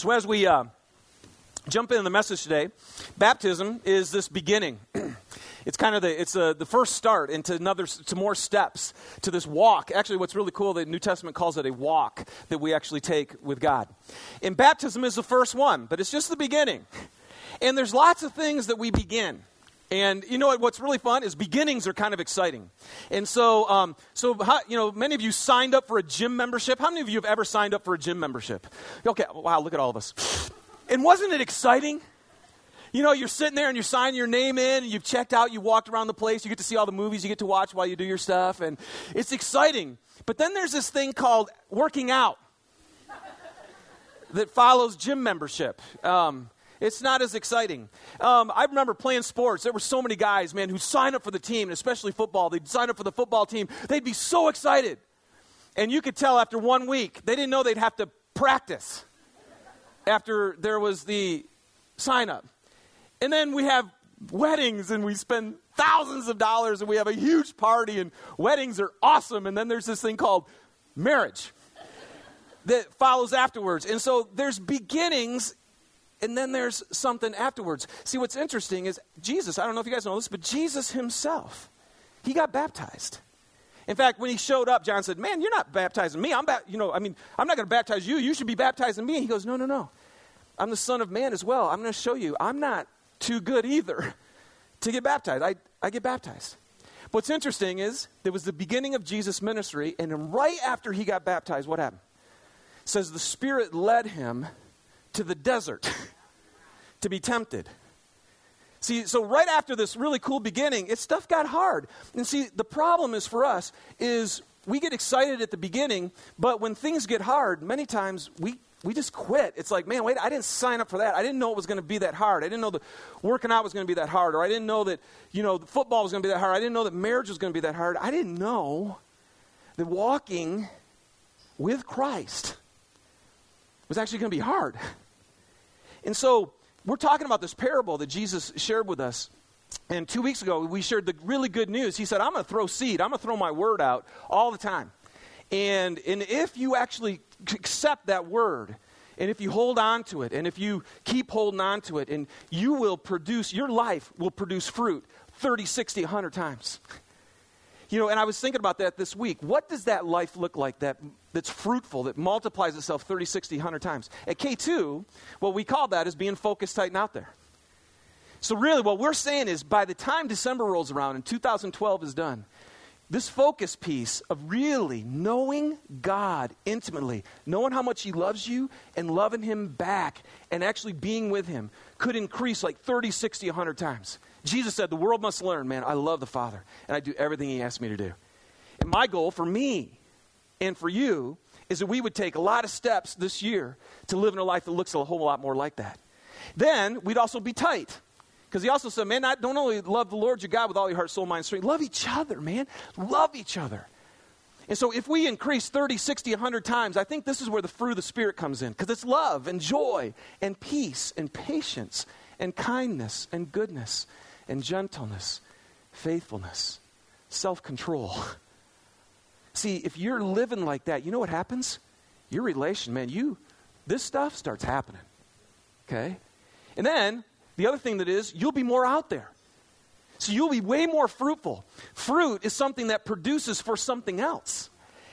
So, as we uh, jump into the message today, baptism is this beginning. it's kind of the it's a, the first start into another to more steps to this walk. Actually, what's really cool, the New Testament calls it a walk that we actually take with God. And baptism is the first one, but it's just the beginning. And there's lots of things that we begin. And you know what, what's really fun is beginnings are kind of exciting. And so, um, so how, you know, many of you signed up for a gym membership. How many of you have ever signed up for a gym membership? Okay, wow, look at all of us. And wasn't it exciting? You know, you're sitting there and you're signing your name in, and you've checked out, you walked around the place, you get to see all the movies you get to watch while you do your stuff, and it's exciting. But then there's this thing called working out that follows gym membership. Um, it's not as exciting. Um, I remember playing sports. There were so many guys, man, who signed up for the team, especially football. They'd sign up for the football team. They'd be so excited. And you could tell after one week, they didn't know they'd have to practice after there was the sign up. And then we have weddings and we spend thousands of dollars and we have a huge party and weddings are awesome. And then there's this thing called marriage that follows afterwards. And so there's beginnings and then there's something afterwards. See, what's interesting is Jesus, I don't know if you guys know this, but Jesus himself, he got baptized. In fact, when he showed up, John said, Man, you're not baptizing me. I'm, ba- you know, I mean, I'm not going to baptize you. You should be baptizing me. And he goes, No, no, no. I'm the Son of Man as well. I'm going to show you. I'm not too good either to get baptized. I, I get baptized. What's interesting is there was the beginning of Jesus' ministry, and right after he got baptized, what happened? It says the Spirit led him to the desert to be tempted. See, so right after this really cool beginning, it stuff got hard. And see, the problem is for us is we get excited at the beginning, but when things get hard, many times we we just quit. It's like, man, wait, I didn't sign up for that. I didn't know it was going to be that hard. I didn't know that working out was going to be that hard, or I didn't know that, you know, football was going to be that hard. I didn't know that marriage was going to be that hard. I didn't know that walking with Christ was actually going to be hard. And so we're talking about this parable that Jesus shared with us. And two weeks ago, we shared the really good news. He said, I'm going to throw seed, I'm going to throw my word out all the time. And, and if you actually accept that word, and if you hold on to it, and if you keep holding on to it, and you will produce, your life will produce fruit 30, 60, 100 times. You know, and I was thinking about that this week. What does that life look like that, that's fruitful, that multiplies itself 30, 60, 100 times? At K2, what we call that is being focused, tight, and out there. So, really, what we're saying is by the time December rolls around and 2012 is done, this focus piece of really knowing God intimately, knowing how much He loves you and loving Him back and actually being with Him could increase like 30, 60, 100 times. Jesus said, The world must learn, man, I love the Father, and I do everything He asks me to do. And my goal for me and for you is that we would take a lot of steps this year to live in a life that looks a whole lot more like that. Then we'd also be tight. Because he also said, man, not, don't only love the Lord your God with all your heart, soul, mind, strength, love each other, man. Love each other. And so if we increase 30, 60, 100 times, I think this is where the fruit of the Spirit comes in. Because it's love and joy and peace and patience and kindness and goodness and gentleness, faithfulness, self control. See, if you're living like that, you know what happens? Your relation, man, you, this stuff starts happening. Okay? And then the other thing that is, you'll be more out there. So you'll be way more fruitful. Fruit is something that produces for something else.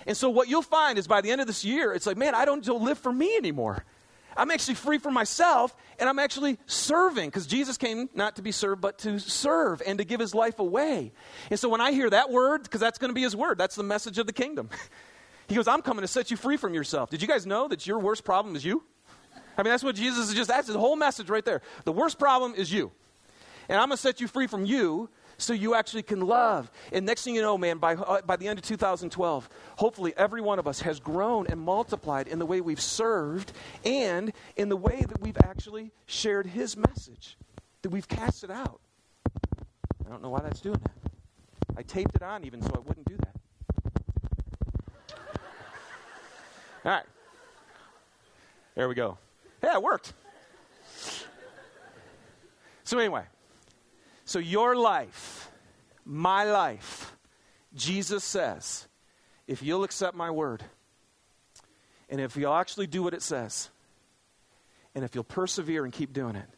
And so what you'll find is by the end of this year, it's like, man, I don't live for me anymore. I'm actually free for myself, and I'm actually serving because Jesus came not to be served, but to serve and to give his life away. And so when I hear that word, because that's going to be his word, that's the message of the kingdom. he goes, I'm coming to set you free from yourself. Did you guys know that your worst problem is you? I mean, that's what Jesus is just, that's the whole message right there. The worst problem is you. And I'm going to set you free from you so you actually can love. And next thing you know, man, by, uh, by the end of 2012, hopefully every one of us has grown and multiplied in the way we've served and in the way that we've actually shared His message, that we've cast it out. I don't know why that's doing that. I taped it on even so I wouldn't do that. All right. There we go. Yeah, it worked. So, anyway, so, your life, my life, Jesus says, if you'll accept my word, and if you'll actually do what it says, And if you'll persevere and keep doing it,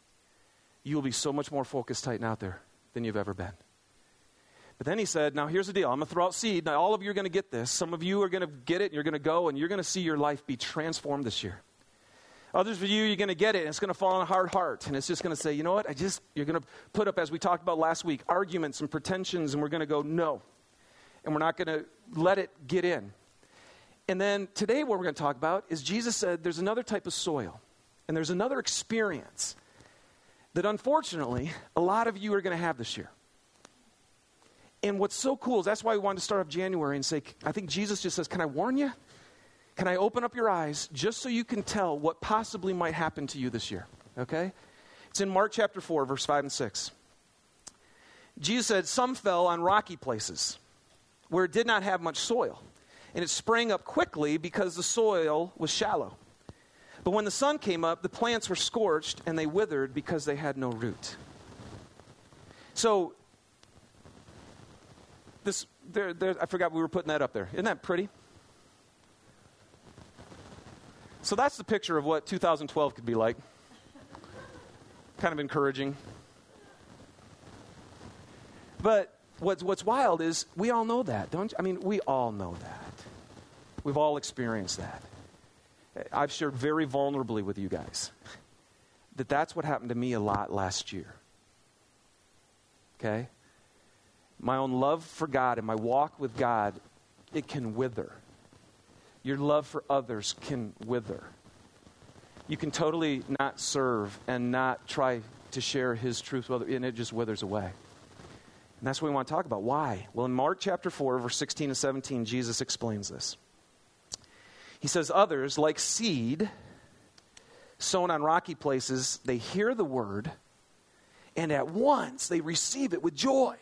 you will be so much more focused, tight, and out there than you've ever been. But then he said, Now here's the deal. I'm going to throw out seed. Now, all of you are going to get this. Some of you are going to get it, and you're going to go, and you're going to see your life be transformed this year. Others of you, you're going to get it, and it's going to fall on a hard heart. And it's just going to say, you know what? I just, you're going to put up, as we talked about last week, arguments and pretensions, and we're going to go, no. And we're not going to let it get in. And then today, what we're going to talk about is Jesus said there's another type of soil, and there's another experience that unfortunately a lot of you are going to have this year. And what's so cool is that's why we wanted to start up January and say, I think Jesus just says, Can I warn you? Can I open up your eyes just so you can tell what possibly might happen to you this year? Okay? It's in Mark chapter 4, verse 5 and 6. Jesus said, Some fell on rocky places where it did not have much soil, and it sprang up quickly because the soil was shallow. But when the sun came up, the plants were scorched and they withered because they had no root. So this, there, there, I forgot we were putting that up there. Isn't that pretty? So that's the picture of what 2012 could be like. kind of encouraging. But what's, what's wild is we all know that, don't you? I mean, we all know that. We've all experienced that. I've shared very vulnerably with you guys that that's what happened to me a lot last year. Okay? my own love for God and my walk with God, it can wither. Your love for others can wither. You can totally not serve and not try to share His truth and it just withers away. And that's what we want to talk about. Why? Well, in Mark chapter 4, verse 16 and 17, Jesus explains this. He says, Others, like seed sown on rocky places, they hear the word, and at once they receive it with joy.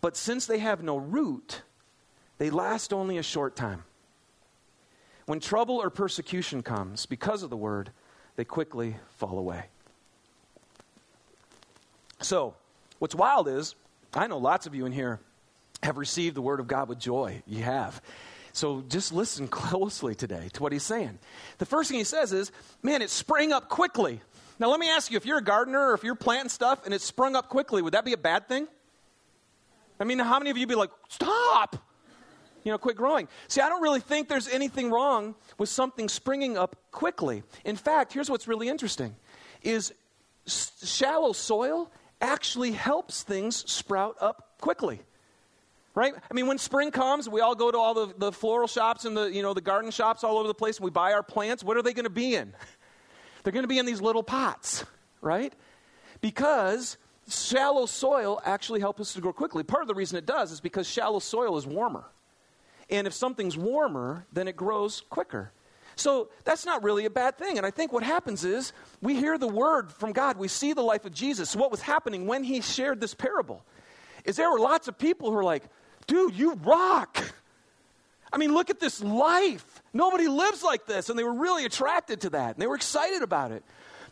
But since they have no root, they last only a short time. When trouble or persecution comes because of the word, they quickly fall away. So, what's wild is, I know lots of you in here have received the word of God with joy. You have. So just listen closely today to what he's saying. The first thing he says is, man, it sprang up quickly. Now, let me ask you if you're a gardener or if you're planting stuff and it sprung up quickly, would that be a bad thing? I mean, how many of you be like, stop? You know, quit growing. See, I don't really think there's anything wrong with something springing up quickly. In fact, here's what's really interesting is shallow soil actually helps things sprout up quickly. Right? I mean, when spring comes, we all go to all the, the floral shops and the, you know, the garden shops all over the place and we buy our plants. What are they going to be in? They're going to be in these little pots, right? Because shallow soil actually helps us to grow quickly. Part of the reason it does is because shallow soil is warmer. And if something's warmer, then it grows quicker. So that's not really a bad thing. And I think what happens is we hear the word from God, we see the life of Jesus. What was happening when he shared this parable is there were lots of people who were like, dude, you rock. I mean, look at this life. Nobody lives like this. And they were really attracted to that. And they were excited about it.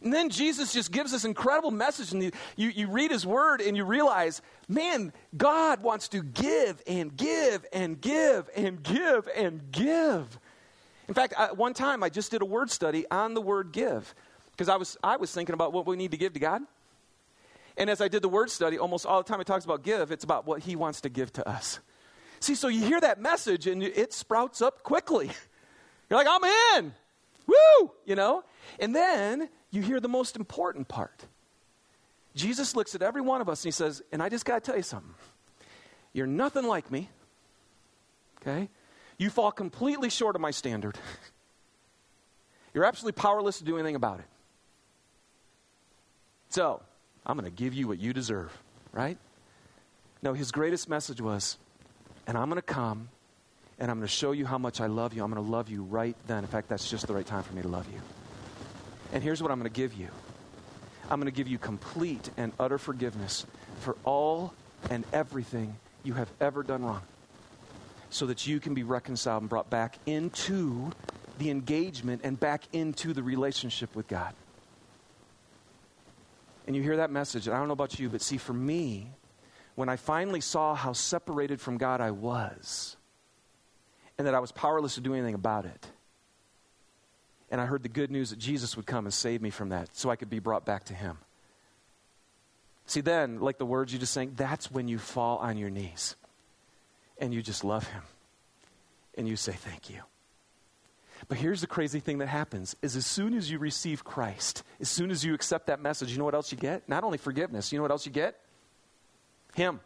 And then Jesus just gives this incredible message, and you, you, you, read his word and you realize, man, God wants to give and give and give and give and give. In fact, I, one time I just did a word study on the word give because I was, I was thinking about what we need to give to God. And as I did the word study, almost all the time it talks about give, it's about what he wants to give to us. See, so you hear that message and it sprouts up quickly. You're like, I'm in. Woo! You know? And then you hear the most important part. Jesus looks at every one of us and he says, And I just got to tell you something. You're nothing like me. Okay? You fall completely short of my standard. You're absolutely powerless to do anything about it. So, I'm going to give you what you deserve, right? No, his greatest message was, and I'm going to come and I'm going to show you how much I love you. I'm going to love you right then. In fact, that's just the right time for me to love you. And here's what I'm going to give you I'm going to give you complete and utter forgiveness for all and everything you have ever done wrong so that you can be reconciled and brought back into the engagement and back into the relationship with God. And you hear that message, and I don't know about you, but see, for me, when I finally saw how separated from God I was, and that I was powerless to do anything about it, And I heard the good news that Jesus would come and save me from that so I could be brought back to Him. See, then, like the words you just sang, that's when you fall on your knees and you just love Him and you say, Thank you. But here's the crazy thing that happens is as soon as you receive Christ, as soon as you accept that message, you know what else you get? Not only forgiveness, you know what else you get? Him.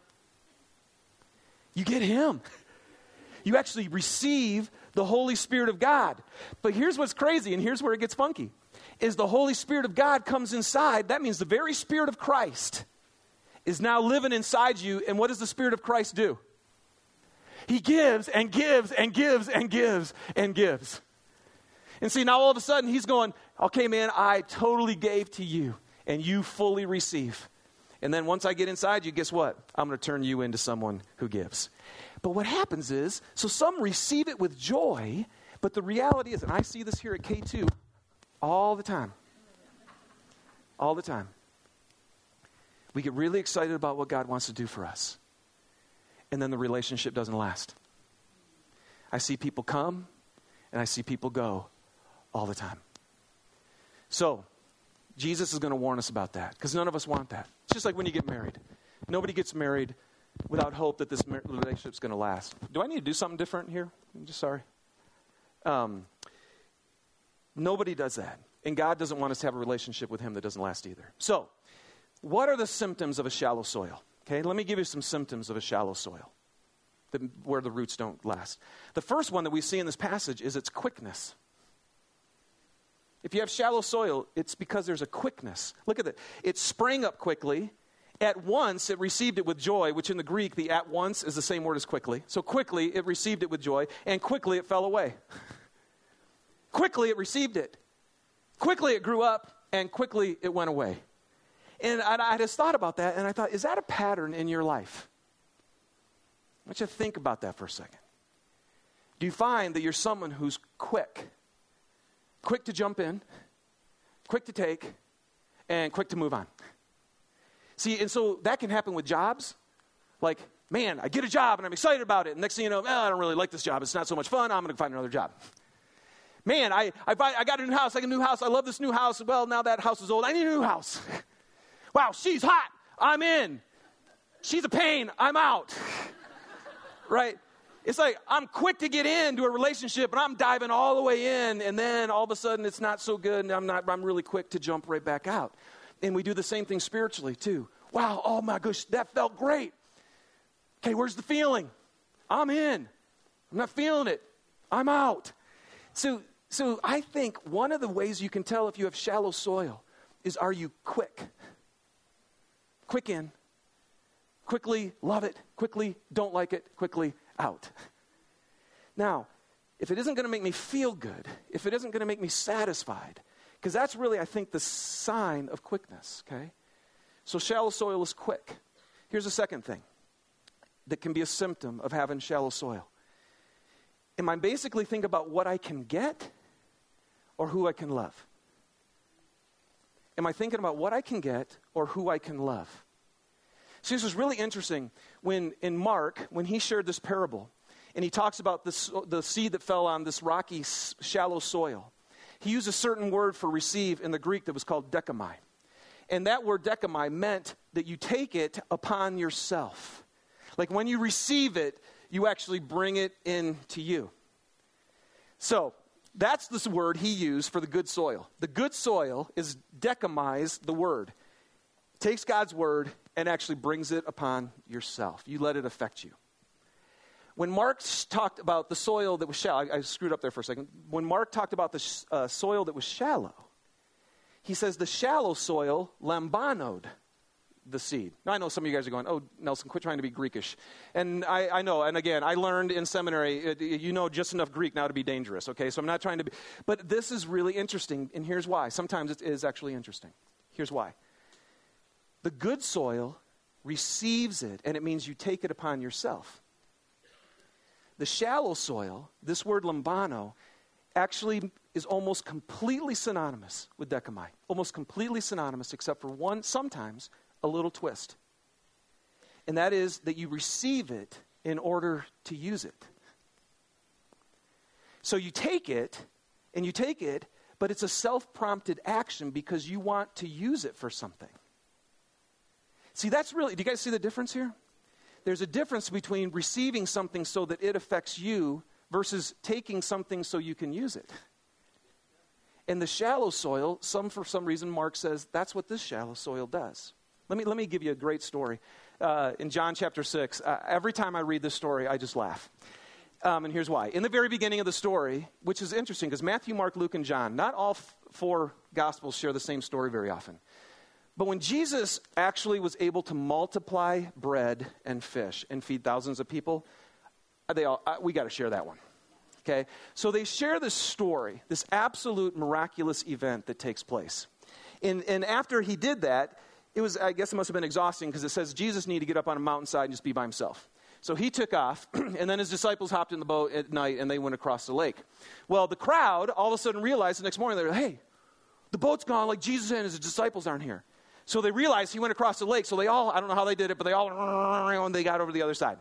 You get him. You actually receive the Holy Spirit of God. But here's what's crazy and here's where it gets funky. Is the Holy Spirit of God comes inside, that means the very Spirit of Christ is now living inside you and what does the Spirit of Christ do? He gives and gives and gives and gives and gives. And see, now all of a sudden he's going, okay, man, I totally gave to you, and you fully receive. And then once I get inside you, guess what? I'm going to turn you into someone who gives. But what happens is, so some receive it with joy, but the reality is, and I see this here at K2 all the time. All the time. We get really excited about what God wants to do for us. And then the relationship doesn't last. I see people come and I see people go all the time. So, Jesus is going to warn us about that because none of us want that. It's just like when you get married. Nobody gets married without hope that this relationship is going to last. Do I need to do something different here? I'm just sorry. Um, nobody does that. And God doesn't want us to have a relationship with Him that doesn't last either. So, what are the symptoms of a shallow soil? Okay, let me give you some symptoms of a shallow soil that, where the roots don't last. The first one that we see in this passage is its quickness. If you have shallow soil, it's because there's a quickness. Look at it. It sprang up quickly. At once, it received it with joy, which in the Greek, the at once is the same word as quickly. So quickly, it received it with joy, and quickly, it fell away. quickly, it received it. Quickly, it grew up, and quickly, it went away. And I, I just thought about that, and I thought, is that a pattern in your life? I want you to think about that for a second. Do you find that you're someone who's quick? quick to jump in, quick to take, and quick to move on. See, and so that can happen with jobs. Like, man, I get a job and I'm excited about it. And next thing you know, oh, I don't really like this job. It's not so much fun. I'm going to find another job. Man, I, I, I got a new house. I got a new house. I love this new house. Well, now that house is old. I need a new house. wow, she's hot. I'm in. She's a pain. I'm out. right? It's like I'm quick to get into a relationship and I'm diving all the way in, and then all of a sudden it's not so good, and I'm not I'm really quick to jump right back out. And we do the same thing spiritually too. Wow, oh my gosh, that felt great. Okay, where's the feeling? I'm in. I'm not feeling it. I'm out. So so I think one of the ways you can tell if you have shallow soil is are you quick? Quick in. Quickly love it, quickly don't like it, quickly out. Now, if it isn't going to make me feel good, if it isn't going to make me satisfied, because that's really, I think, the sign of quickness, okay? So shallow soil is quick. Here's a second thing that can be a symptom of having shallow soil. Am I basically thinking about what I can get or who I can love? Am I thinking about what I can get or who I can love? See, this is really interesting when in Mark, when he shared this parable, and he talks about this, the seed that fell on this rocky, shallow soil. He used a certain word for receive in the Greek that was called dechomai. And that word dechomai meant that you take it upon yourself. Like when you receive it, you actually bring it into you. So, that's this word he used for the good soil. The good soil is dechomais the word. Takes God's word and actually brings it upon yourself. You let it affect you. When Mark talked about the soil that was shallow, I, I screwed up there for a second. When Mark talked about the sh- uh, soil that was shallow, he says the shallow soil lambanoed the seed. Now, I know some of you guys are going, oh, Nelson, quit trying to be Greekish. And I, I know, and again, I learned in seminary, uh, you know just enough Greek now to be dangerous, okay? So I'm not trying to be, but this is really interesting, and here's why. Sometimes it is actually interesting. Here's why. The good soil receives it, and it means you take it upon yourself. The shallow soil, this word lambano, actually is almost completely synonymous with dechomai. Almost completely synonymous, except for one, sometimes, a little twist. And that is that you receive it in order to use it. So you take it, and you take it, but it's a self prompted action because you want to use it for something. See, that's really, do you guys see the difference here? There's a difference between receiving something so that it affects you versus taking something so you can use it. In the shallow soil, some for some reason, Mark says that's what this shallow soil does. Let me, let me give you a great story. Uh, in John chapter 6, uh, every time I read this story, I just laugh. Um, and here's why. In the very beginning of the story, which is interesting because Matthew, Mark, Luke, and John, not all f- four gospels share the same story very often. But when Jesus actually was able to multiply bread and fish and feed thousands of people, uh, they all, uh, we got to share that one. Okay? So they share this story, this absolute miraculous event that takes place. And, and after he did that, it was, I guess it must have been exhausting because it says Jesus needed to get up on a mountainside and just be by himself. So he took off, and then his disciples hopped in the boat at night and they went across the lake. Well, the crowd all of a sudden realized the next morning, they're like, hey, the boat's gone, like Jesus and his disciples aren't here. So they realized he went across the lake. So they all, I don't know how they did it, but they all, and they got over to the other side.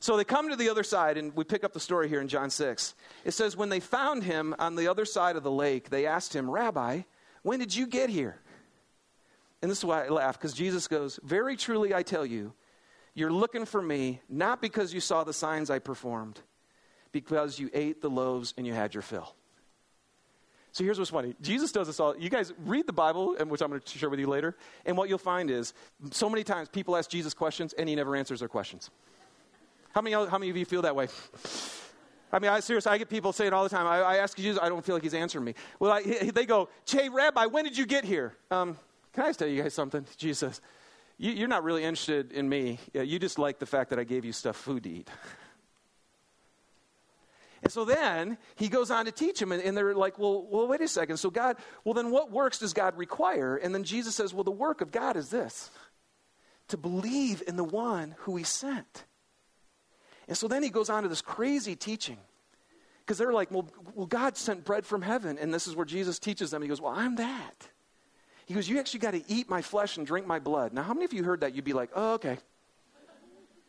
So they come to the other side, and we pick up the story here in John 6. It says, When they found him on the other side of the lake, they asked him, Rabbi, when did you get here? And this is why I laugh, because Jesus goes, Very truly I tell you, you're looking for me not because you saw the signs I performed, because you ate the loaves and you had your fill. So here's what's funny. Jesus does this all. You guys read the Bible, and which I'm going to share with you later. And what you'll find is so many times people ask Jesus questions and he never answers their questions. How many, how many of you feel that way? I mean, I, seriously, I get people saying all the time, I, I ask Jesus, I don't feel like he's answering me. Well, I, they go, Che, Rabbi, when did you get here? Um, can I just tell you guys something? Jesus, you, are not really interested in me. You just like the fact that I gave you stuff, food to eat. And so then he goes on to teach him, and, and, they're like, well, well, wait a second. So God, well, then what works does God require? And then Jesus says, well, the work of God is this to believe in the one who he sent. And so then he goes on to this crazy teaching. Because they're like, well, well, God sent bread from heaven. And this is where Jesus teaches them. He goes, well, I'm that. He goes, You actually got to eat my flesh and drink my blood. Now, how many of you heard that? You'd be like, Oh, okay.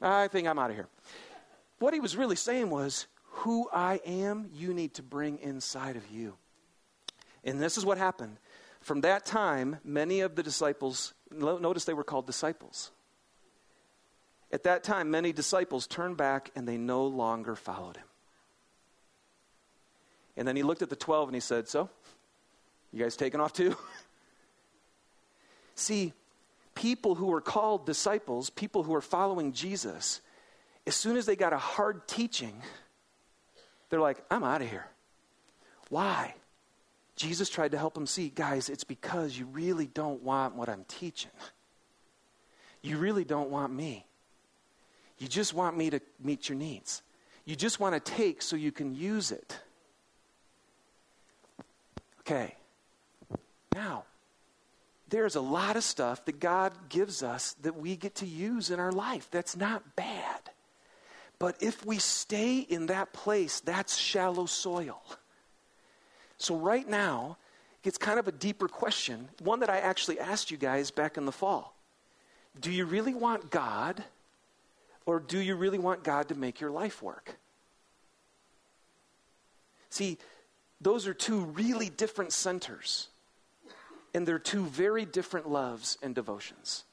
I think I'm out of here. What he was really saying was, Who I am, you need to bring inside of you. And this is what happened. From that time, many of the disciples, notice they were called disciples. At that time, many disciples turned back and they no longer followed him. And then he looked at the 12 and he said, So, you guys taking off too? See, people who are called disciples, people who are following Jesus, as soon as they got a hard teaching, they're like, I'm out of here. Why? Jesus tried to help them see, guys, it's because you really don't want what I'm teaching. You really don't want me. You just want me to meet your needs. You just want to take so you can use it. Okay. Now, there's a lot of stuff that God gives us that we get to use in our life. That's not bad. But if we stay in that place, that's shallow soil. So, right now, it's kind of a deeper question, one that I actually asked you guys back in the fall. Do you really want God, or do you really want God to make your life work? See, those are two really different centers and they're two very different loves and devotions.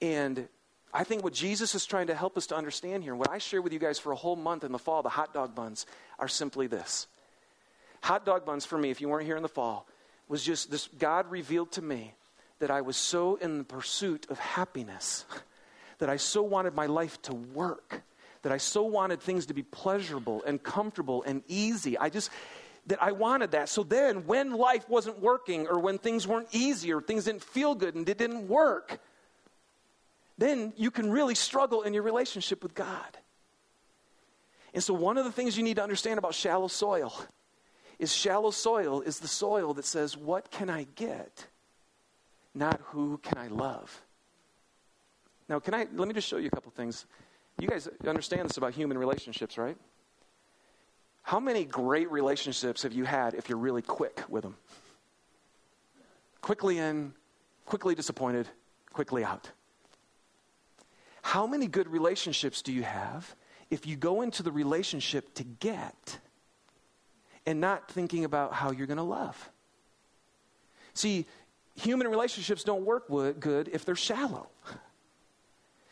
And I think what Jesus is trying to help us to understand here, and what I share with you guys for a whole month in the fall, the hot dog buns, are simply this. Hot dog buns for me, if you weren't here in the fall, was just this God revealed to me that I was so in the pursuit of happiness, that I so wanted my life to work, that I so wanted things to be pleasurable and comfortable and easy. I just, that I wanted that. So then, when life wasn't working, or when things weren't easy, or things didn't feel good and it didn't work, then you can really struggle in your relationship with God. And so, one of the things you need to understand about shallow soil is shallow soil is the soil that says, What can I get? Not who can I love. Now, can I, let me just show you a couple things. You guys understand this about human relationships, right? How many great relationships have you had if you're really quick with them? Quickly in, quickly disappointed, quickly out. How many good relationships do you have if you go into the relationship to get and not thinking about how you're going to love. See, human relationships don't work good if they're shallow.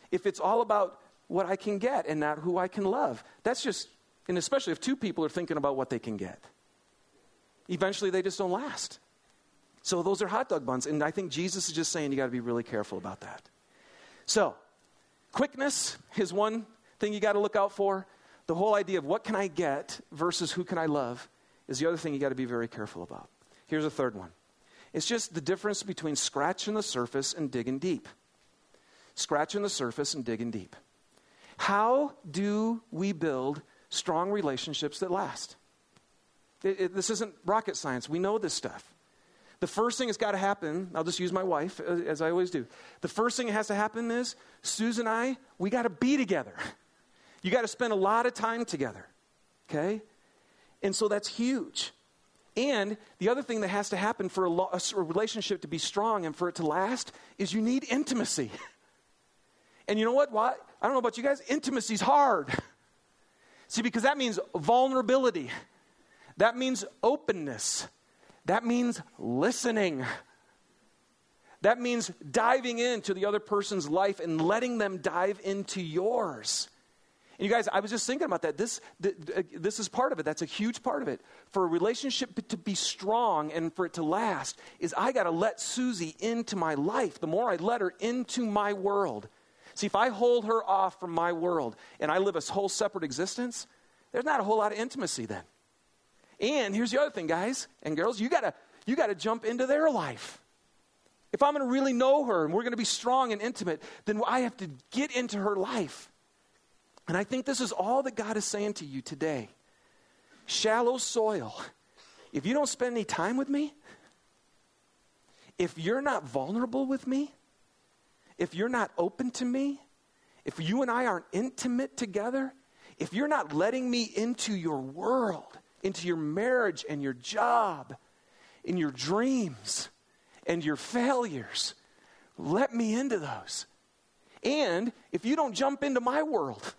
If it's all about what I can get and not who I can love. That's just, and especially if two people are thinking about what they can get. Eventually, they just don't last. So, those are hot dog buns. And I think Jesus is just saying you got to be really careful about that. So, quickness is one thing you got to look out for. The whole idea of what can I get versus who can I love is the other thing you got to be very careful about. Here's a third one it's just the difference between scratching the surface and digging deep. Scratching the surface and digging deep. How do we build strong relationships that last? It, it, this isn't rocket science. We know this stuff. The first thing that's got to happen, I'll just use my wife uh, as I always do. The first thing that has to happen is Susan and I, we got to be together. You got to spend a lot of time together. Okay? And so that's huge. And the other thing that has to happen for a, lo- a relationship to be strong and for it to last is you need intimacy. and you know what? Why? I don't know about you guys, intimacy's hard. See, because that means vulnerability, that means openness, that means listening. That means diving into the other person's life and letting them dive into yours. And you guys, I was just thinking about that. This, uh, this is part of it. That's a huge part of it. For a relationship to be strong and for it to last, is I got to let Susie into my life. The more I let her into my world. See, if I hold her off from my world and I live a whole separate existence, there's not a whole lot of intimacy then. And here's the other thing, guys and girls, you gotta you gotta jump into their life. If I'm gonna really know her and we're gonna be strong and intimate, then I have to get into her life. And I think this is all that God is saying to you today. Shallow soil. If you don't spend any time with me, if you're not vulnerable with me, if you're not open to me, if you and I aren't intimate together, if you're not letting me into your world, into your marriage and your job, in your dreams and your failures, let me into those. And if you don't jump into my world,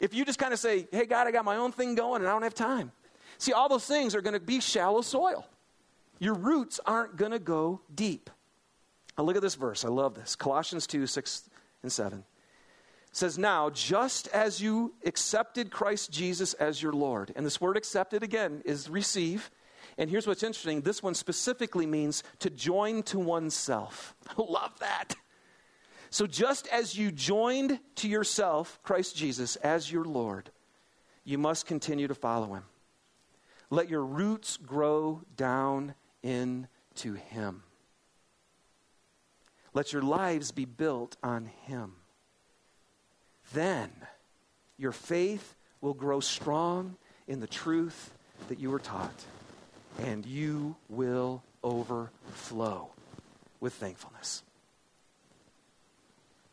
if you just kind of say, hey, God, I got my own thing going and I don't have time. See, all those things are going to be shallow soil. Your roots aren't going to go deep. Now, look at this verse. I love this. Colossians 2 6 and 7 it says, Now, just as you accepted Christ Jesus as your Lord, and this word accepted again is receive. And here's what's interesting this one specifically means to join to oneself. I love that. So, just as you joined to yourself Christ Jesus as your Lord, you must continue to follow him. Let your roots grow down into him. Let your lives be built on him. Then your faith will grow strong in the truth that you were taught, and you will overflow with thankfulness.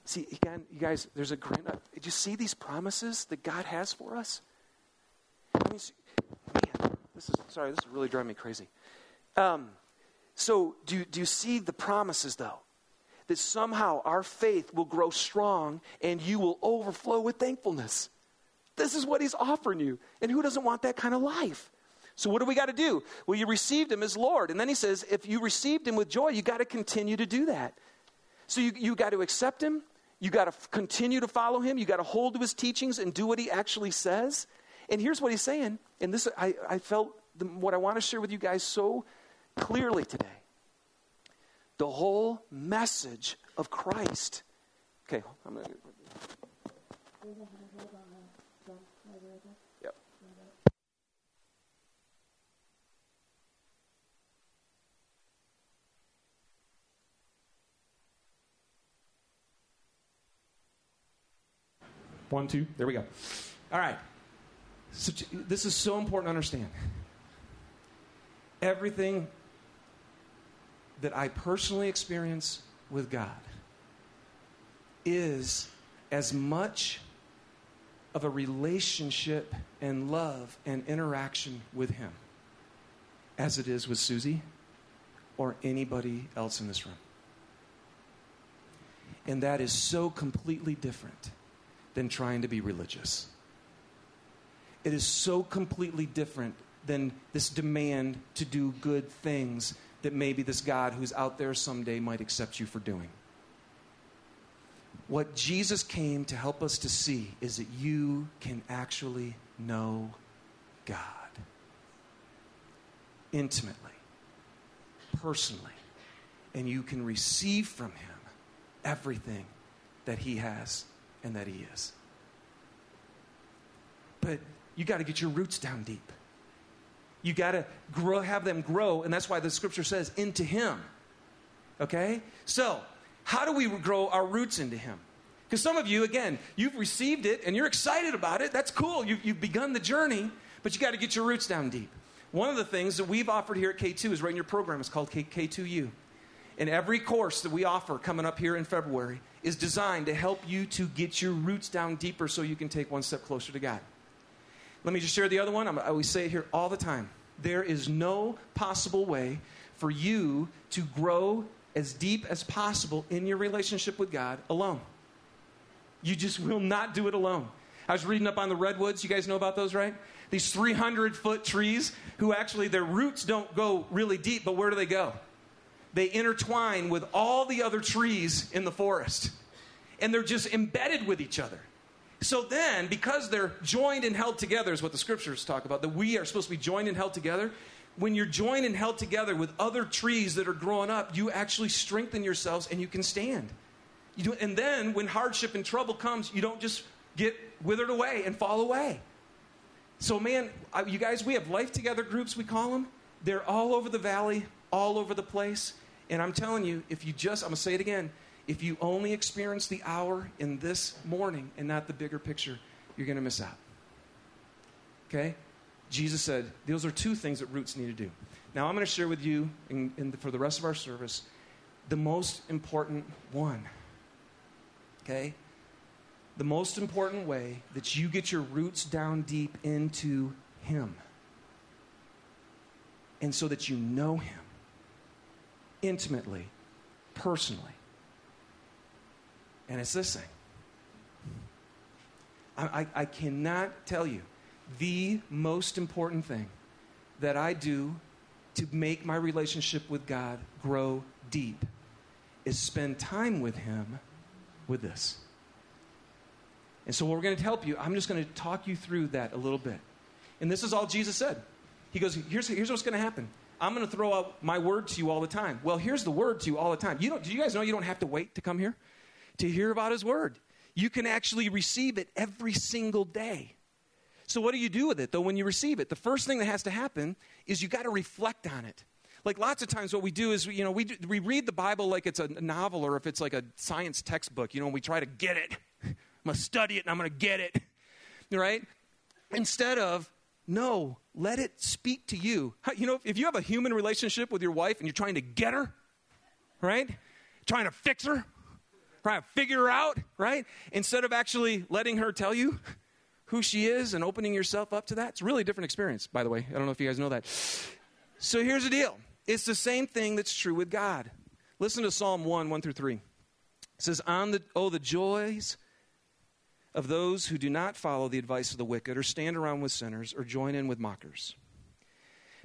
See, again, you guys, there's a great. Did you see these promises that God has for us? I mean, man, this is sorry. This is really driving me crazy. Um, so, do do you see the promises though? That somehow our faith will grow strong and you will overflow with thankfulness. This is what He's offering you, and who doesn't want that kind of life? So, what do we got to do? Well, you received Him as Lord, and then He says, if you received Him with joy, you got to continue to do that. So, you you got to accept Him you got to f- continue to follow him. You got to hold to his teachings and do what he actually says. And here's what he's saying. And this, I, I felt the, what I want to share with you guys so clearly today. The whole message of Christ. Okay, I'm going to. One, two, there we go. All right. So, this is so important to understand. Everything that I personally experience with God is as much of a relationship and love and interaction with Him as it is with Susie or anybody else in this room. And that is so completely different than trying to be religious. It is so completely different than this demand to do good things that maybe this God who's out there someday might accept you for doing. What Jesus came to help us to see is that you can actually know God intimately, personally, and you can receive from Him everything that He has and that He is. But you got to get your roots down deep. You got to grow, have them grow, and that's why the scripture says, into Him. Okay? So, how do we grow our roots into Him? Because some of you, again, you've received it and you're excited about it. That's cool. You've, you've begun the journey, but you got to get your roots down deep. One of the things that we've offered here at K2 is right in your program. It's called K- K2U. And every course that we offer coming up here in February is designed to help you to get your roots down deeper so you can take one step closer to God. Let me just share the other one. I'm, I always say it here all the time. There is no possible way for you to grow as deep as possible in your relationship with God alone. You just will not do it alone. I was reading up on the redwoods. You guys know about those, right? These 300 foot trees who actually their roots don't go really deep, but where do they go? They intertwine with all the other trees in the forest. And they're just embedded with each other. So then, because they're joined and held together, is what the scriptures talk about, that we are supposed to be joined and held together. When you're joined and held together with other trees that are growing up, you actually strengthen yourselves and you can stand. You do, and then, when hardship and trouble comes, you don't just get withered away and fall away. So, man, you guys, we have life together groups, we call them. They're all over the valley, all over the place. And I'm telling you, if you just, I'm going to say it again, if you only experience the hour in this morning and not the bigger picture, you're going to miss out. Okay? Jesus said, those are two things that roots need to do. Now, I'm going to share with you, in, in the, for the rest of our service, the most important one. Okay? The most important way that you get your roots down deep into Him. And so that you know Him intimately, personally and it's this thing. I, I, I cannot tell you the most important thing that I do to make my relationship with God grow deep is spend time with Him with this. And so, what we're going to help you, I'm just going to talk you through that a little bit. And this is all Jesus said. He goes, Here's, here's what's going to happen. I'm going to throw out my word to you all the time. Well, here's the word to you all the time. You don't, do you guys know you don't have to wait to come here? To hear about His Word. You can actually receive it every single day. So, what do you do with it, though, when you receive it? The first thing that has to happen is you got to reflect on it. Like lots of times, what we do is, you know, we, we read the Bible like it's a novel or if it's like a science textbook, you know, we try to get it. I'm going to study it and I'm going to get it, right? Instead of, no, let it speak to you. You know, if you have a human relationship with your wife and you're trying to get her, right? Trying to fix her, trying to figure out, right? Instead of actually letting her tell you who she is and opening yourself up to that. It's a really different experience, by the way. I don't know if you guys know that. So here's the deal it's the same thing that's true with God. Listen to Psalm 1 1 through 3. It says, On the, Oh, the joys of those who do not follow the advice of the wicked, or stand around with sinners, or join in with mockers.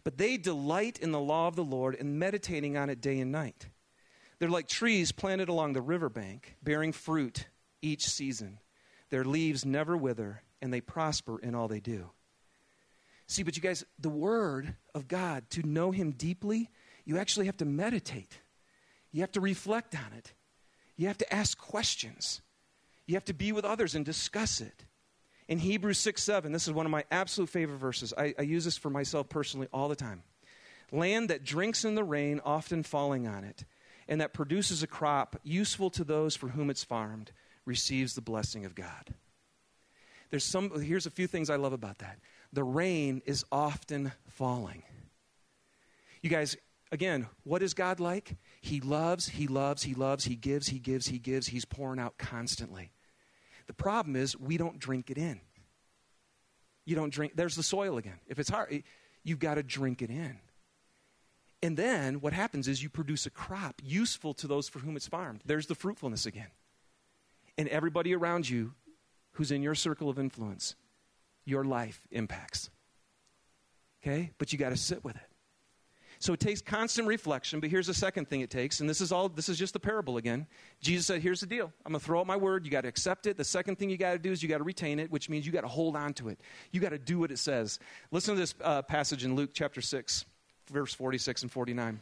But they delight in the law of the Lord and meditating on it day and night. They're like trees planted along the riverbank, bearing fruit each season. Their leaves never wither, and they prosper in all they do. See, but you guys, the Word of God, to know Him deeply, you actually have to meditate. You have to reflect on it. You have to ask questions. You have to be with others and discuss it. In Hebrews 6 7, this is one of my absolute favorite verses. I, I use this for myself personally all the time. Land that drinks in the rain, often falling on it and that produces a crop useful to those for whom it's farmed receives the blessing of God. There's some here's a few things I love about that. The rain is often falling. You guys, again, what is God like? He loves, he loves, he loves, he gives, he gives, he gives. He's pouring out constantly. The problem is we don't drink it in. You don't drink, there's the soil again. If it's hard, you've got to drink it in. And then what happens is you produce a crop useful to those for whom it's farmed. There's the fruitfulness again. And everybody around you who's in your circle of influence, your life impacts. Okay? But you got to sit with it. So it takes constant reflection, but here's the second thing it takes, and this is all this is just the parable again. Jesus said, Here's the deal. I'm gonna throw out my word, you gotta accept it. The second thing you gotta do is you gotta retain it, which means you gotta hold on to it. You gotta do what it says. Listen to this uh, passage in Luke chapter 6, verse 46 and 49.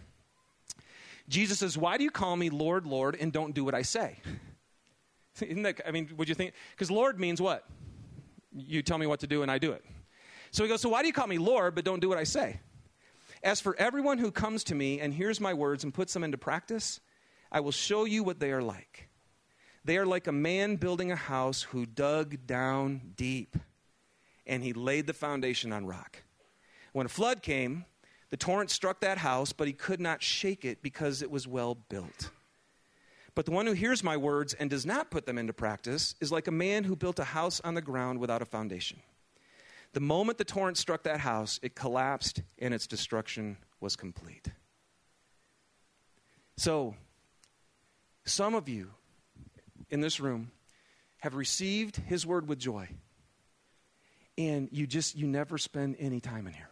Jesus says, Why do you call me Lord, Lord, and don't do what I say? Isn't that, I mean, would you think? Because Lord means what? You tell me what to do and I do it. So he goes, So why do you call me Lord, but don't do what I say? As for everyone who comes to me and hears my words and puts them into practice, I will show you what they are like. They are like a man building a house who dug down deep and he laid the foundation on rock. When a flood came, the torrent struck that house, but he could not shake it because it was well built. But the one who hears my words and does not put them into practice is like a man who built a house on the ground without a foundation. The moment the torrent struck that house, it collapsed and its destruction was complete. So, some of you in this room have received his word with joy, and you just, you never spend any time in here.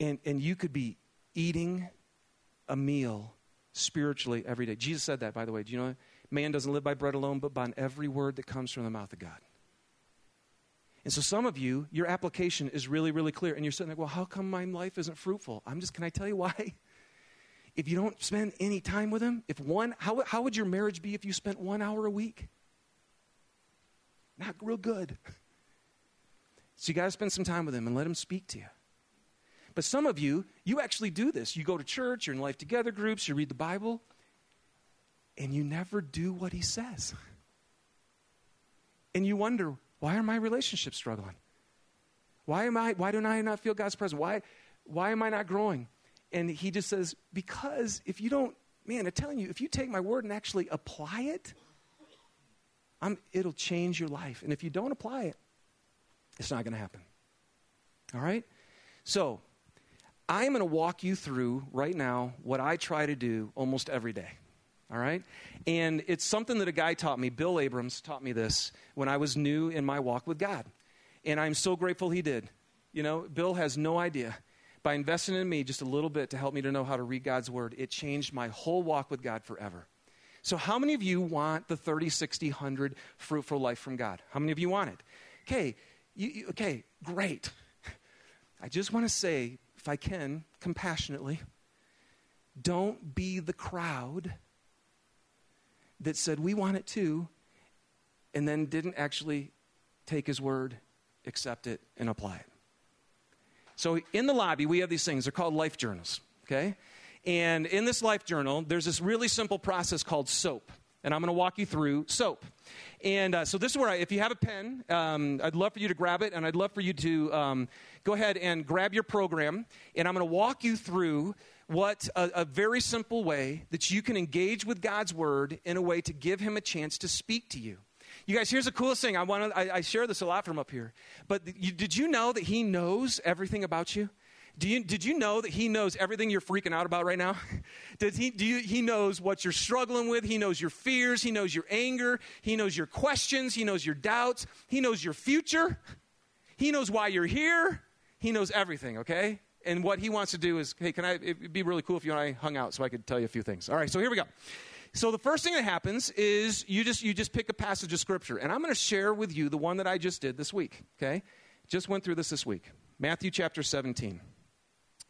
And, and you could be eating a meal spiritually every day. Jesus said that, by the way. Do you know? Man doesn't live by bread alone, but by every word that comes from the mouth of God. And so some of you, your application is really, really clear. And you're sitting there, well, how come my life isn't fruitful? I'm just, can I tell you why? If you don't spend any time with him, if one, how, how would your marriage be if you spent one hour a week? Not real good. So you got to spend some time with him and let him speak to you. But some of you, you actually do this. You go to church, you're in life together groups, you read the Bible, and you never do what he says. And you wonder, why are my relationships struggling? Why am I why don't I not feel God's presence? Why why am I not growing? And he just says, because if you don't, man, I'm telling you, if you take my word and actually apply it, I'm, it'll change your life. And if you don't apply it, it's not going to happen. All right? So, I'm going to walk you through right now what I try to do almost every day all right? And it's something that a guy taught me. Bill Abrams taught me this when I was new in my walk with God. And I'm so grateful he did. You know, Bill has no idea. By investing in me just a little bit to help me to know how to read God's word, it changed my whole walk with God forever. So, how many of you want the 30, 60, 100 fruitful life from God? How many of you want it? Okay, you, you, okay, great. I just want to say, I can, compassionately, don't be the crowd that said, We want it too, and then didn't actually take his word, accept it, and apply it. So in the lobby, we have these things. They're called life journals, okay? And in this life journal, there's this really simple process called SOAP. And I'm going to walk you through SOAP. And uh, so this is where, I, if you have a pen, um, I'd love for you to grab it, and I'd love for you to um, go ahead and grab your program. And I'm going to walk you through what a, a, very simple way that you can engage with God's word in a way to give him a chance to speak to you. You guys, here's the coolest thing. I, want I, I share this a lot from up here. But you, did you know that he knows everything about you? You, did you know that he knows everything you're freaking out about right now? Did he, do you, he knows what you're struggling with. He knows your fears. He knows your anger. He knows your questions. He knows your doubts. He knows your future. He knows why you're here. He knows everything, okay? and what he wants to do is, hey, can I? It'd be really cool if you and I hung out so I could tell you a few things. All right, so here we go. So the first thing that happens is you just you just pick a passage of scripture, and I'm going to share with you the one that I just did this week. Okay, just went through this this week, Matthew chapter 17.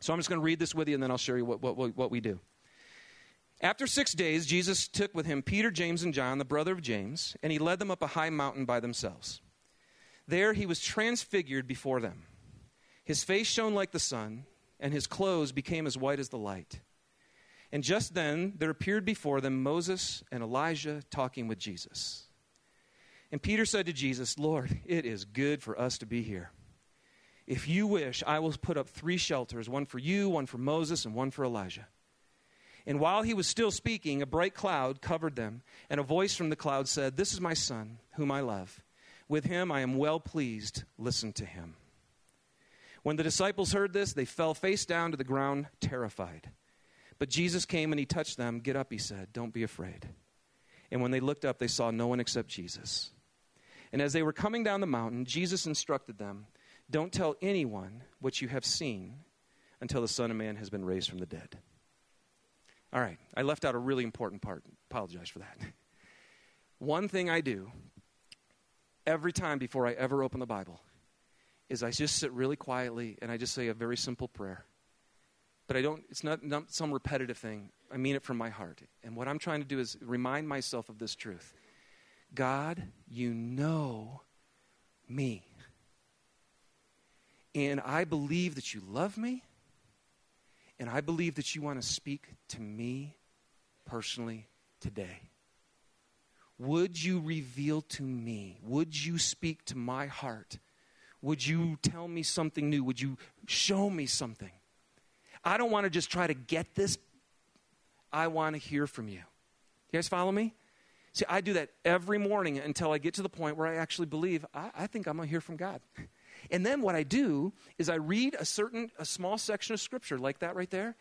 So I'm just going to read this with you, and then I'll show you what, what, what we do. After six days, Jesus took with him Peter, James, and John, the brother of James, and he led them up a high mountain by themselves. There he was transfigured before them. His face shone like the sun, and his clothes became as white as the light. And just then there appeared before them Moses and Elijah talking with Jesus. And Peter said to Jesus, Lord, it is good for us to be here. If you wish, I will put up three shelters one for you, one for Moses, and one for Elijah. And while he was still speaking, a bright cloud covered them, and a voice from the cloud said, This is my son, whom I love. With him I am well pleased. Listen to him. When the disciples heard this, they fell face down to the ground, terrified. But Jesus came and he touched them. Get up, he said. Don't be afraid. And when they looked up, they saw no one except Jesus. And as they were coming down the mountain, Jesus instructed them Don't tell anyone what you have seen until the Son of Man has been raised from the dead. All right, I left out a really important part. Apologize for that. One thing I do every time before I ever open the Bible is I just sit really quietly and I just say a very simple prayer. But I don't, it's not, not some repetitive thing. I mean it from my heart. And what I'm trying to do is remind myself of this truth God, you know me. And I believe that you love me. And I believe that you want to speak to me personally today. Would you reveal to me? Would you speak to my heart? Would you tell me something new? Would you show me something? I don't want to just try to get this. I want to hear from you. You guys follow me? See, I do that every morning until I get to the point where I actually believe I, I think I'm going to hear from God. And then what I do is I read a certain, a small section of scripture like that right there,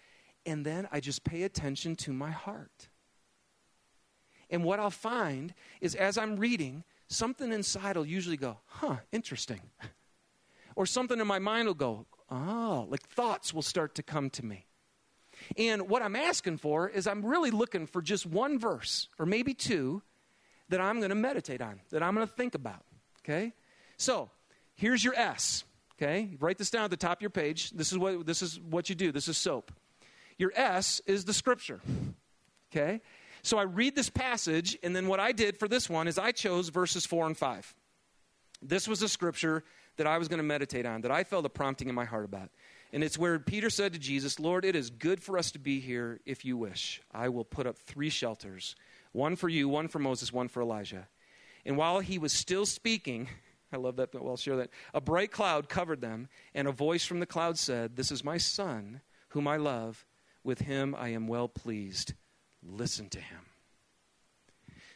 and then I just pay attention to my heart. And what I'll find is as I'm reading, something inside will usually go, huh, interesting. Or something in my mind will go, oh, like thoughts will start to come to me. And what I'm asking for is I'm really looking for just one verse or maybe two that I'm going to meditate on, that I'm going to think about. Okay? So Here's your S. Okay, write this down at the top of your page. This is what this is what you do. This is soap. Your S is the scripture. Okay, so I read this passage, and then what I did for this one is I chose verses four and five. This was a scripture that I was going to meditate on, that I felt a prompting in my heart about. And it's where Peter said to Jesus, Lord, it is good for us to be here if you wish. I will put up three shelters one for you, one for Moses, one for Elijah. And while he was still speaking, I love that, but I'll share that. A bright cloud covered them, and a voice from the cloud said, This is my son, whom I love. With him I am well pleased. Listen to him.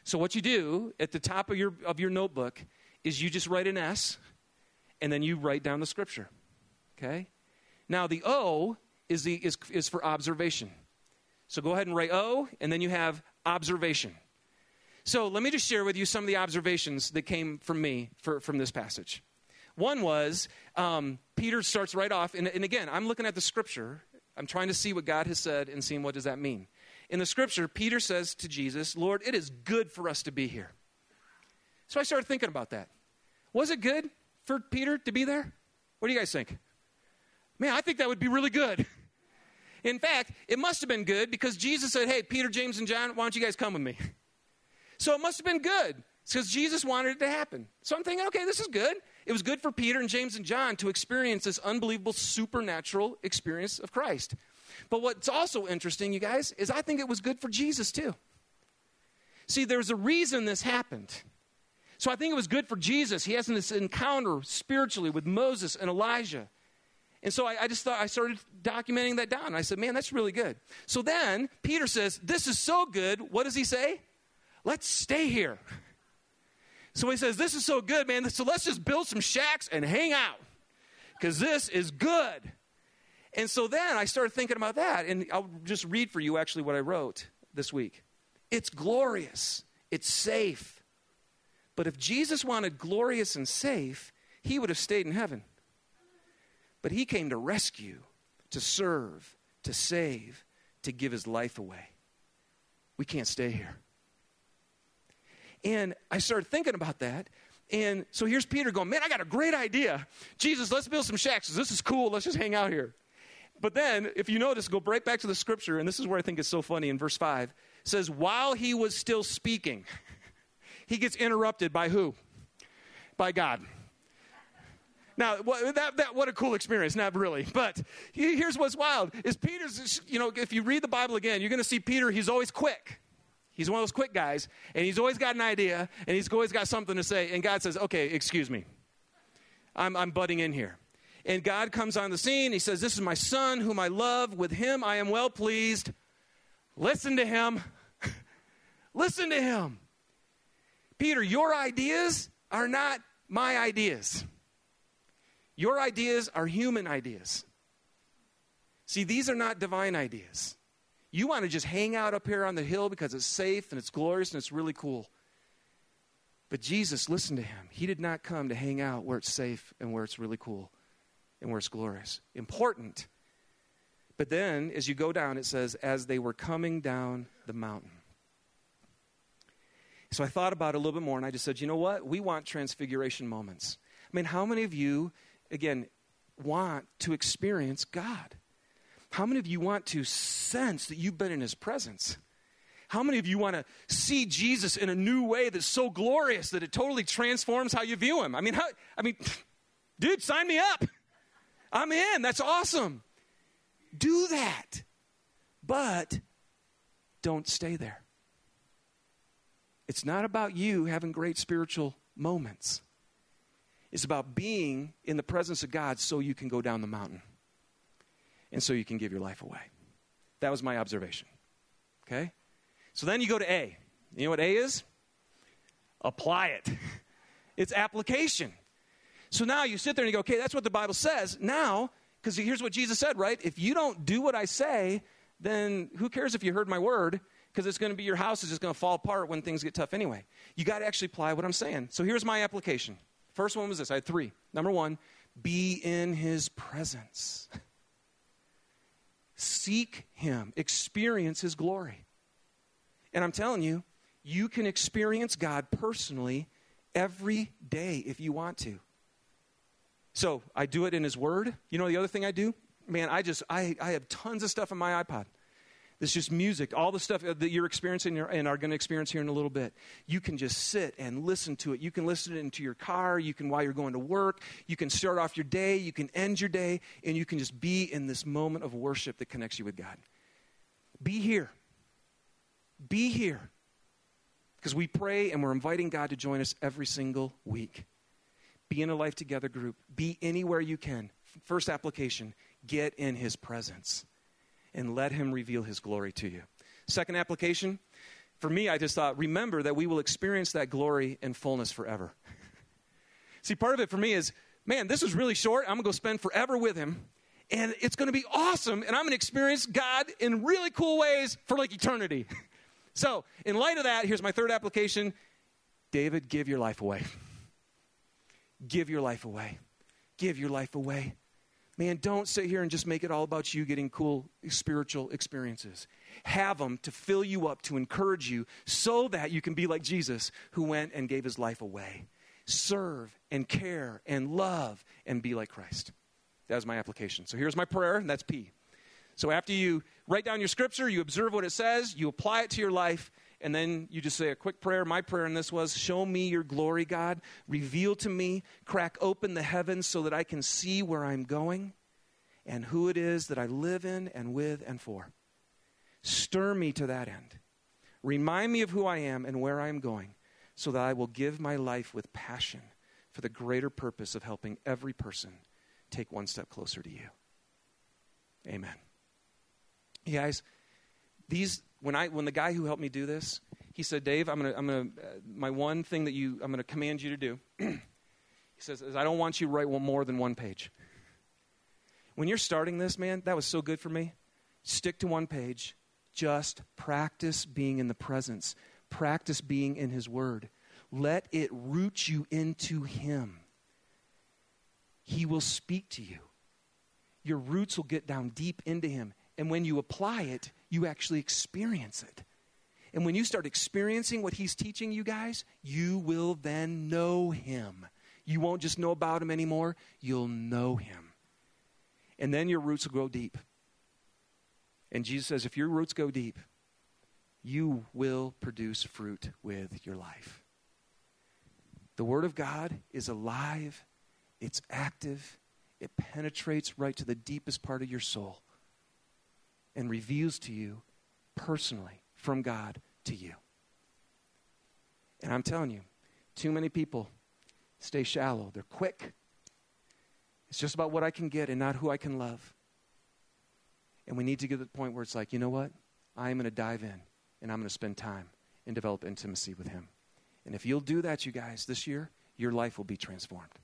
So, what you do at the top of your, of your notebook is you just write an S, and then you write down the scripture. Okay? Now, the O is, the, is, is for observation. So, go ahead and write O, and then you have observation. So let me just share with you some of the observations that came from me for, from this passage. One was um, Peter starts right off, and, and again, I'm looking at the scripture. I'm trying to see what God has said and seeing what does that mean. In the scripture, Peter says to Jesus, Lord, it is good for us to be here. So I started thinking about that. Was it good for Peter to be there? What do you guys think? Man, I think that would be really good. In fact, it must have been good because Jesus said, Hey, Peter, James, and John, why don't you guys come with me? So it must have been good because Jesus wanted it to happen. So I'm thinking, okay, this is good. It was good for Peter and James and John to experience this unbelievable supernatural experience of Christ. But what's also interesting, you guys, is I think it was good for Jesus too. See, there's a reason this happened. So I think it was good for Jesus. He has this encounter spiritually with Moses and Elijah. And so I, I, just thought, I started documenting that down. I said, man, that's really good. So then Peter says, this is so good. What does he say? Let's stay here. So he says, This is so good, man. So let's just build some shacks and hang out because this is good. And so then I started thinking about that, and I'll just read for you actually what I wrote this week. It's glorious, it's safe. But if Jesus wanted glorious and safe, he would have stayed in heaven. But he came to rescue, to serve, to save, to give his life away. We can't stay here. And I started thinking about that. And so here's Peter going, Man, I got a great idea. Jesus, let's build some shacks. This is cool. Let's just hang out here. But then, if you notice, go right back to the scripture, and this is where I think it's so funny in verse 5. says, While he was still speaking, he gets interrupted by who? By God. Now, what, that, that, what a cool experience. Not really. But here's what's wild is Peter's, you know, if you read the Bible again, you're going to see Peter, he's always quick. He's one of those quick guys, and he's always got an idea, and he's always got something to say. And God says, Okay, excuse me. I'm, I'm butting in here. And God comes on the scene. He says, This is my son whom I love. With him I am well pleased. Listen to him. Listen to him. Peter, your ideas are not my ideas. Your ideas are human ideas. See, these are not divine ideas. You want to just hang out up here on the hill because it's safe and it's glorious and it's really cool. But Jesus, listen to him. He did not come to hang out where it's safe and where it's really cool. and where it's glorious. Important. But then, as you go down, it says, as they were coming down the mountain. So I thought about it a little bit more, and I just said, you know what? We want transfiguration moments. I mean, how many of you, again, want to experience God? How many of you want to sense that you've been in His presence? How many of you want to see Jesus in a new way that's so glorious that it totally transforms how you view Him? I mean, how, I mean, dude, sign me up. I'm in. That's awesome. Do that. But don't stay there. It's not about you having great spiritual moments. It's about being in the presence of God so you can go down the mountain and so you can give your life away. That was my observation. Okay? So then you go to A. You know what A is? Apply it. It's application. So now you sit there and you go, okay, that's what the Bible says. Now, because here's what Jesus said, right? If you don't do what I say, then who cares if you heard my word? Because it's going to be your house is just going to fall apart when things get tough anyway. You got to actually apply what I'm saying. So here's my application. First one was this I had three. Number one, be in his presence. Seek him, experience his glory. And I'm telling you, you can experience God personally every day if you want to. So I do it in His Word. You know the other thing I do? Man, I just, I, I have tons of stuff on my iPod. It's just music, all the stuff uh, that you're experiencing and are going to experience here in a little bit. You can just sit and listen to it. You can listen into your car. You can, while you're going to work, you can start off your day. You can end your day, and you can just be in this moment of worship that connects you with God. Be here. Be here. Because we pray and we're inviting God to join us every single week. Be in a life together group. Be anywhere you can. First application get in his presence and let him reveal his glory to you. Second application for me, I just thought, remember that we will experience that glory and fullness forever. See, part of it for me is, man, this is really short. I'm going to go spend forever with him and it's going to be awesome and i'm going to experience god in really cool ways for like eternity so in light of that here's my third application david give your life away Give your life away. Give your life away. Man, don't sit here and just make it all about you getting cool spiritual experiences. Have them to fill you up, to encourage you, so that you can be like Jesus, who went and gave his life away. Serve and care and love and be like Christ. That was my application. So here's my prayer, and that's P. So after you write down your scripture, you observe what it says, you apply it to your life, and then you just say a quick prayer. My prayer in this was Show me your glory, God. Reveal to me, crack open the heavens so that I can see where I'm going and who it is that I live in and with and for. Stir me to that end. Remind me of who I am and where I am going so that I will give my life with passion for the greater purpose of helping every person take one step closer to you. Amen. You guys, these when I when the guy who helped me do this, he said, "Dave, I'm gonna I'm gonna uh, my one thing that you I'm gonna command you to do." he says, "Is "I don't want you to write one more than one page." When you're starting this, man, that was so good for me. Stick to one page. Just practice being in the presence. Practice being in His Word. Let it root you into Him. He will speak to you. Your roots will get down deep into Him. And when you apply it, you actually experience it. And when you start experiencing what he's teaching you guys, you will then know him. You won't just know about him anymore, you'll know him. And then your roots will grow deep. And Jesus says, if your roots go deep, you will produce fruit with your life. The Word of God is alive, it's active, it penetrates right to the deepest part of your soul and reveals to you personally from God to you. And I'm telling you, too many people stay shallow. They're quick. It's just about what I can get and not who I can love. And we need to get to the point where it's like, you know what? I'm going to dive in and I'm going to spend time and develop intimacy with Him. And if you'll do that, you guys, this year, your life will be transformed.